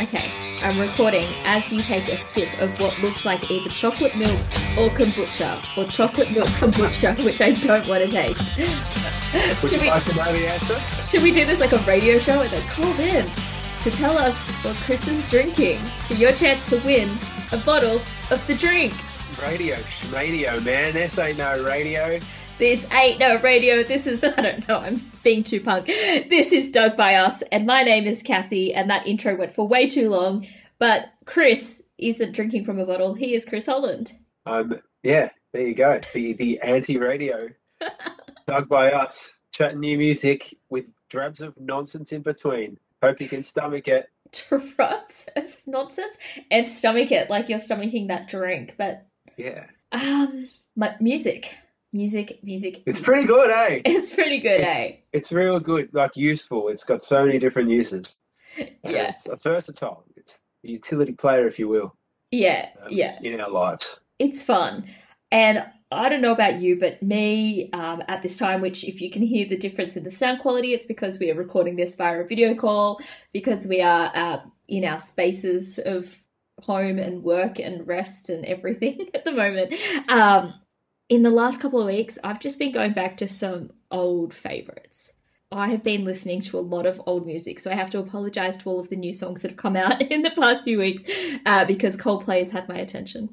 Okay, I'm recording as you take a sip of what looks like either chocolate milk or kombucha, or chocolate milk kombucha, which I don't want to taste. Would should, we, like to know the answer? should we do this like a radio show and then call in to tell us what Chris is drinking for your chance to win a bottle of the drink? Radio, radio, man. This ain't no radio. This ain't no radio. This is, I don't know, I'm being too punk. This is Doug by Us, and my name is Cassie, and that intro went for way too long. But Chris isn't drinking from a bottle. He is Chris Holland. Um, yeah, there you go. The the anti-radio, dug by us, chatting new music with drabs of nonsense in between. Hope you can stomach it. Drabs of nonsense and stomach it like you're stomaching that drink. But, Yeah, um, my, music. Music, music. it's pretty good, eh? It's pretty good, It's- eh? It's real good, like useful. It's got so many different uses. Yeah. it's, it's versatile. It's a utility player, if you will, Yeah, um, yeah. in our lives. it's fun. And I don't know about you, but me um, at this time, which if you can hear the difference in the sound quality, it's because we are recording this via a video call, because we are uh, in our spaces of home and work and rest and everything at the moment. Um, in the last couple of weeks, I've just been going back to some old favorites. I have been listening to a lot of old music, so I have to apologize to all of the new songs that have come out in the past few weeks uh, because Coldplay has had my attention.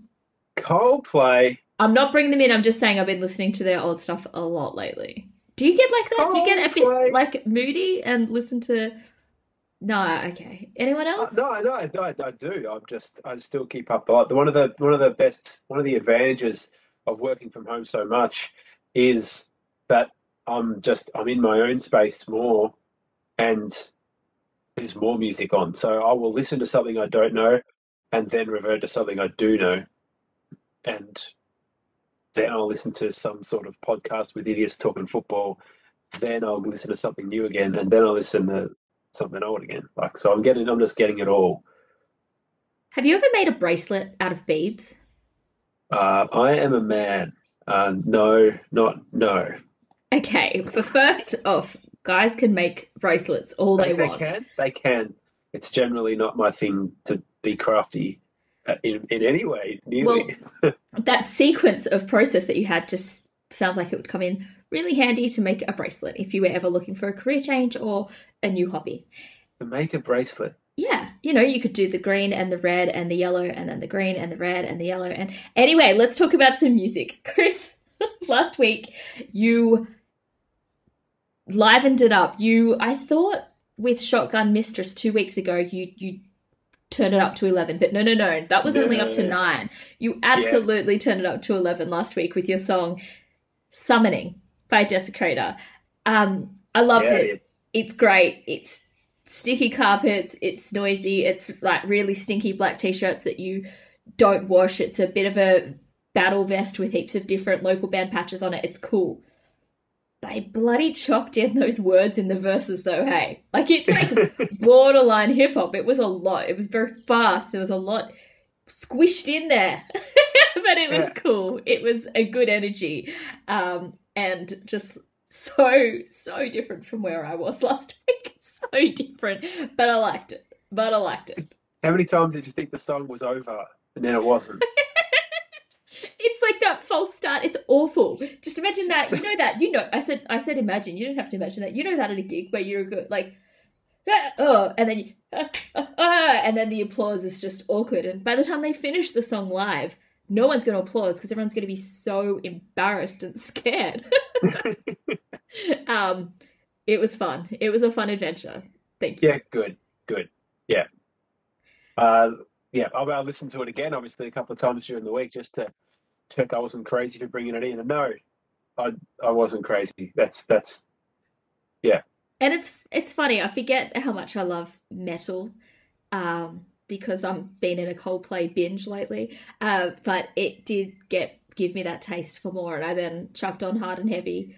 Coldplay. I'm not bringing them in. I'm just saying I've been listening to their old stuff a lot lately. Do you get like that? Do you get a bit like moody and listen to? No, okay. Anyone Uh, else? no, no, no, I, I do. I'm just, I still keep up. a lot. One of the, one of the best, one of the advantages of working from home so much is that I'm just, I'm in my own space more, and there's more music on. So I will listen to something I don't know, and then revert to something I do know, and then I'll listen to some sort of podcast with idiots talking football. Then I'll listen to something new again, and then I'll listen to something old again. Like so, I'm getting, I'm just getting it all. Have you ever made a bracelet out of beads? Uh, I am a man. Uh, no, not no. Okay, for first off, guys can make bracelets all they, They, they can, they can. It's generally not my thing to be crafty uh, in in any way. Nearly. That sequence of process that you had just sounds like it would come in really handy to make a bracelet if you were ever looking for a career change or a new hobby. to make a bracelet. Yeah, you know, you could do the green and the red and the yellow and then the green and the red and the yellow. And anyway, let's talk about some music. Chris, last week you livened it up. You, I thought with Shotgun Mistress two weeks ago, you you turned it up to eleven, but no, no, no, that was only up to No. nine. You absolutely turned it up to eleven last week with your song "Summoning" by Desecrator. Um, I loved Yeah, it it's great. It's sticky carpets, it's noisy, it's like really stinky black t shirts that you don't wash. It's a bit of a battle vest with heaps of different local band patches on it. It's cool. They bloody chocked in those words in the verses though, hey. Like it's like borderline hip hop. It was a lot. It was very fast. It was a lot squished in there. but it was Yeah. cool. It was a good energy. Um and just so so different from where I was last week. So different, but I liked it. But I liked it. How many times did you think the song was over and then it wasn't? It's like that false start. It's awful. Just imagine that. You know that. You know. I said. I said. Imagine. You don't have to imagine that. You know that at a gig where you're good, like, "Ah, oh, and then you, ah, ah, ah," and then the applause is just awkward. And by the time they finish the song live, no one's going to applause because everyone's going to be so embarrassed and scared. um, it was fun. It was a fun adventure. Thank you. Yeah, good, good. Yeah. Uh, yeah, I'll, I'll listen to it again, obviously, a couple of times during the week just to check I wasn't crazy for bringing it in. And no, I I wasn't crazy. That's that's yeah. and it's it's funny i forget how much i love metal um because i'm been in a coldplay binge lately uh but it did get give me that taste for more and i then chucked on hard and heavy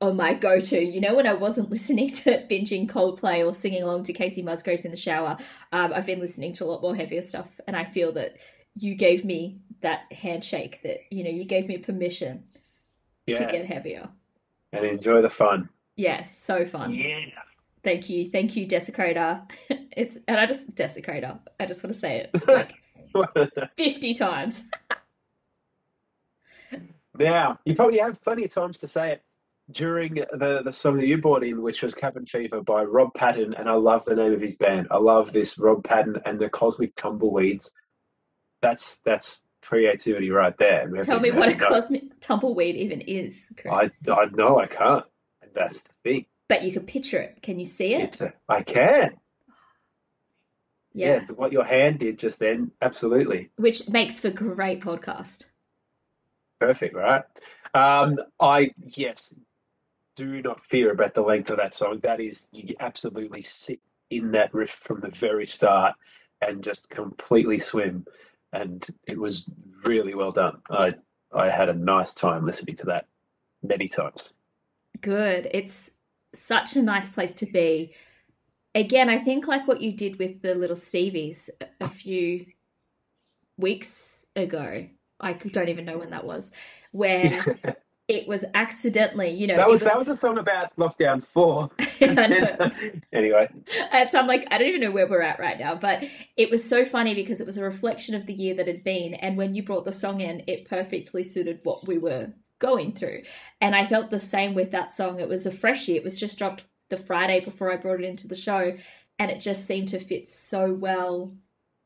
on my go-to you know when i wasn't listening to binging coldplay or singing along to kacey musgraves in the shower um, i've been listening to a lot more heavier stuff and i feel that you gave me that handshake that you know you gave me permission to get heavier and enjoy the fun. yeah so fun Yeah. Thank you. Thank you, Desecrator. It's and I just desecrator. I just want to say it like fifty times. Now you probably have plenty of times to say it during the the song that you brought in, which was Cabin Fever by Rob Patton, and I love the name of his band. I love this Rob Patton and the Cosmic Tumbleweeds. That's that's creativity right there. Tell me what a cosmic tumbleweed even is, Chris. I I know I can't, that's the thing. But you can picture it. Can you see it? It's a, I can. Yeah. yeah, what your hand did just then, absolutely. Which makes for great podcast. Perfect, right? Um, I yes, do not fear about the length of that song. That is, you absolutely sit in that riff from the very start and just completely swim. And it was really well done. I I had a nice time listening to that many times. Good. It's such a nice place to be. Again, I think like what you did with the little Stevies a few weeks ago. I don't even know when that was, where it was accidentally, you know. That was, was, that was a song about lockdown four. anyway, and so I'm like, I don't even know where we're at right now, but it was so funny because it was a reflection of the year that had been, and when you brought the song in, it perfectly suited what we were going through. And I felt the same with that song. It was a freshie. It was just dropped the Friday before I brought it into the show, and it just seemed to fit so well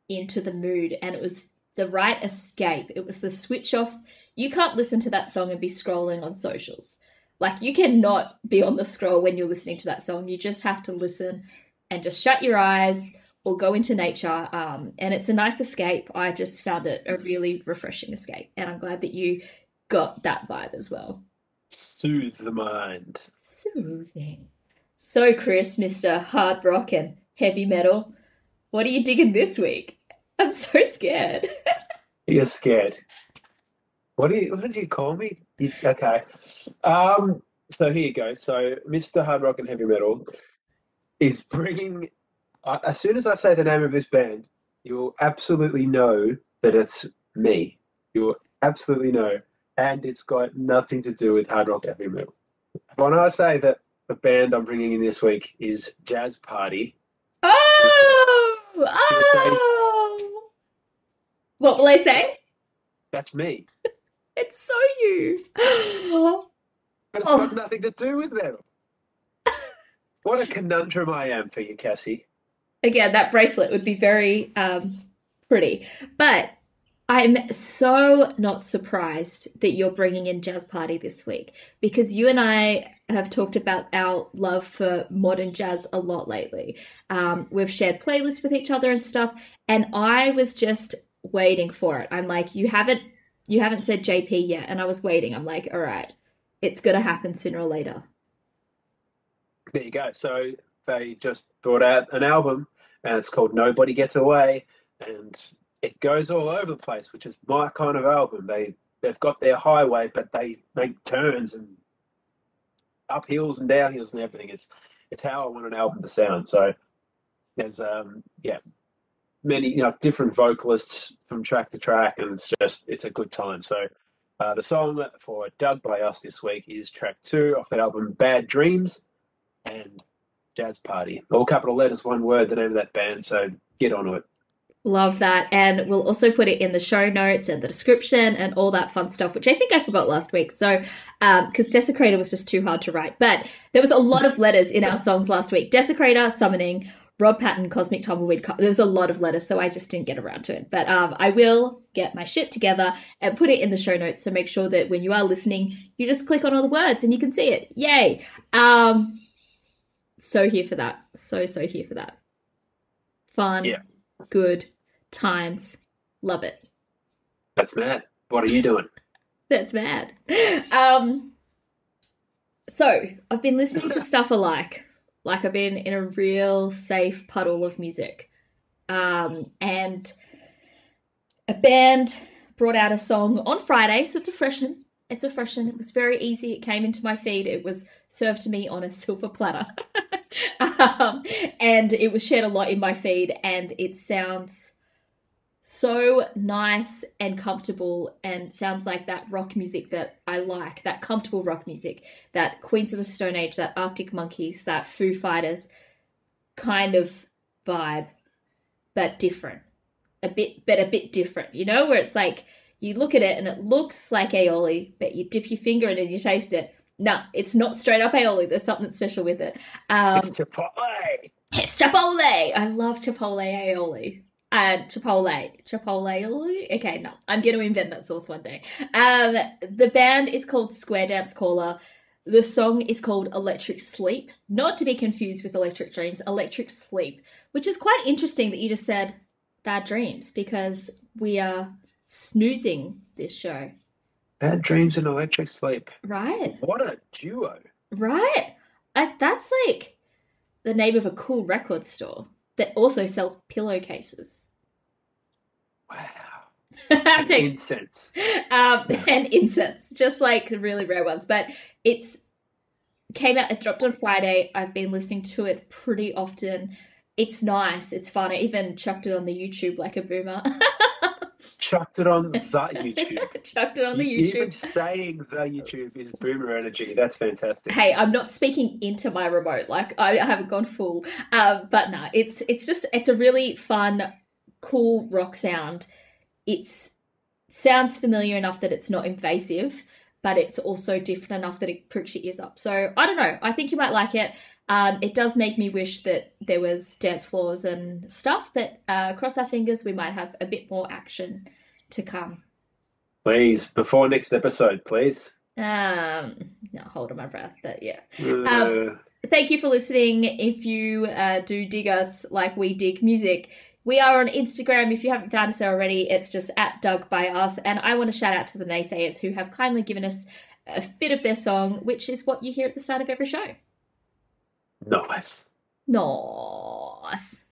into the mood. And it was the right escape. It was the switch off. You can't listen to that song and be scrolling on socials. Like you cannot be on the scroll when you're listening to that song. You just have to listen and just shut your eyes or go into nature. Um, and it's a nice escape. I just found it a really refreshing escape, and I'm glad that you got that vibe as well. Soothe the mind. Soothing. So, Chris, Mr. Hard Rock and Heavy Metal, what are you digging this week? I'm so scared. You're scared. What do you? What did you call me? You, okay. Um. So here you go. So Mr. Hard Rock and Heavy Metal is bringing. Uh, as soon as I say the name of this band, you will absolutely know that it's me. You will absolutely know and it's got nothing to do with hard rock heavy metal. When I say that the band I'm bringing in this week is Jazz Party. Oh! Oh! What will I say? That's me. it's so you. but it's oh. got nothing to do with metal. what a conundrum I am for you, Cassie. Again, that bracelet would be very um, pretty. But I'm so not surprised that you're bringing in Jazz Party this week because you and I have talked about our love for modern jazz a lot lately. Um, we've shared playlists with each other and stuff, and I was just waiting for it. I'm like, you haven't you haven't said JP yet, and I was waiting. I'm like, all right, it's gonna happen sooner or later. There you go. So they just brought out an album, and it's called Nobody Gets Away, and it goes all over the place, which is my kind of album. They they've got their highway, but they make turns and up hills and downhills and everything. It's it's how I want an album to sound. So there's um yeah many you know different vocalists from track to track, and it's just it's a good time. So. Uh, the song for Doug by us this week is track two off that album, Bad Dreams, and Jazz Party. All capital letters, one word, the name of that band. So get onto it. Love that. And we'll also put it in the show notes and the description and all that fun stuff, which I think I forgot last week. So, because um, Desecrator was just too hard to write. But there was a lot of letters in our songs last week Desecrator, Summoning, Rob Patton, Cosmic Tumbleweed. There was a lot of letters, so I just didn't get around to it. But um, I will get my shit together and put it in the show notes. So make sure that when you are listening, you just click on all the words and you can see it. Yay. Um, so here for that. So, so here for that. Fun. Yeah good times. Love it. That's mad. What are you doing? That's mad. Um, so I've been listening to stuff alike. Like I've been in a real safe puddle of music. Um, and a band brought out a song on Friday, so it's a freshen. It's a freshen. It was very easy. It came into my feed. It was served to me on a silver platter. um, and it was shared a lot in my feed, and it sounds so nice and comfortable and sounds like that rock music that I like, that comfortable rock music, that Queens of the Stone Age, that Arctic Monkeys, that Foo Fighters kind of vibe, but different. A bit, but a bit different, you know, where it's like you look at it and it looks like aioli, but you dip your finger in it and you taste it. No, it's not straight up aioli. There's something special with it. Um, It's Chipotle. it's Chipotle. I love Chipotle aioli. Uh, Chipotle. Chipotle? Okay, no. I'm going to invent that sauce one day. Um, the band is called Square Dance Caller. The song is called Electric Sleep, not to be confused with Electric Dreams, Electric Sleep, which is quite interesting that you just said bad dreams because we are snoozing this show, Bad dreams and electric sleep. right? What a duo. Right? Like that's like the name of a cool record store that also sells pillowcases. Wow. I'm Incense. um, and incense, just like the really rare ones. But it's came out. It dropped on Friday. I've been listening to it pretty often. It's nice. It's fun. I even chucked it on the YouTube like a boomer. Chucked it on that YouTube. chucked it on the You- YouTube. Even saying the YouTube is boomer energy. That's fantastic. hey i'm not speaking into my remote like i, I haven't gone full um, but no it's it's just it's a really fun cool rock sound it's sounds familiar enough that it's not invasive but it's also different enough that it pricks your ears up so i don't know i think you might like it um, it does make me wish that there was dance floors and stuff but uh, cross our fingers we might have a bit more action to come Please, before next episode, please. um no holding my breath but yeah Uh, thank you for listening. If you uh, do dig us like we dig music, we are on Instagram. If you haven't found us already, it's just at Doug by us. And I want to shout out to the naysayers who have kindly given us a bit of their song, which is what you hear at the start of every show. Nice. Nice.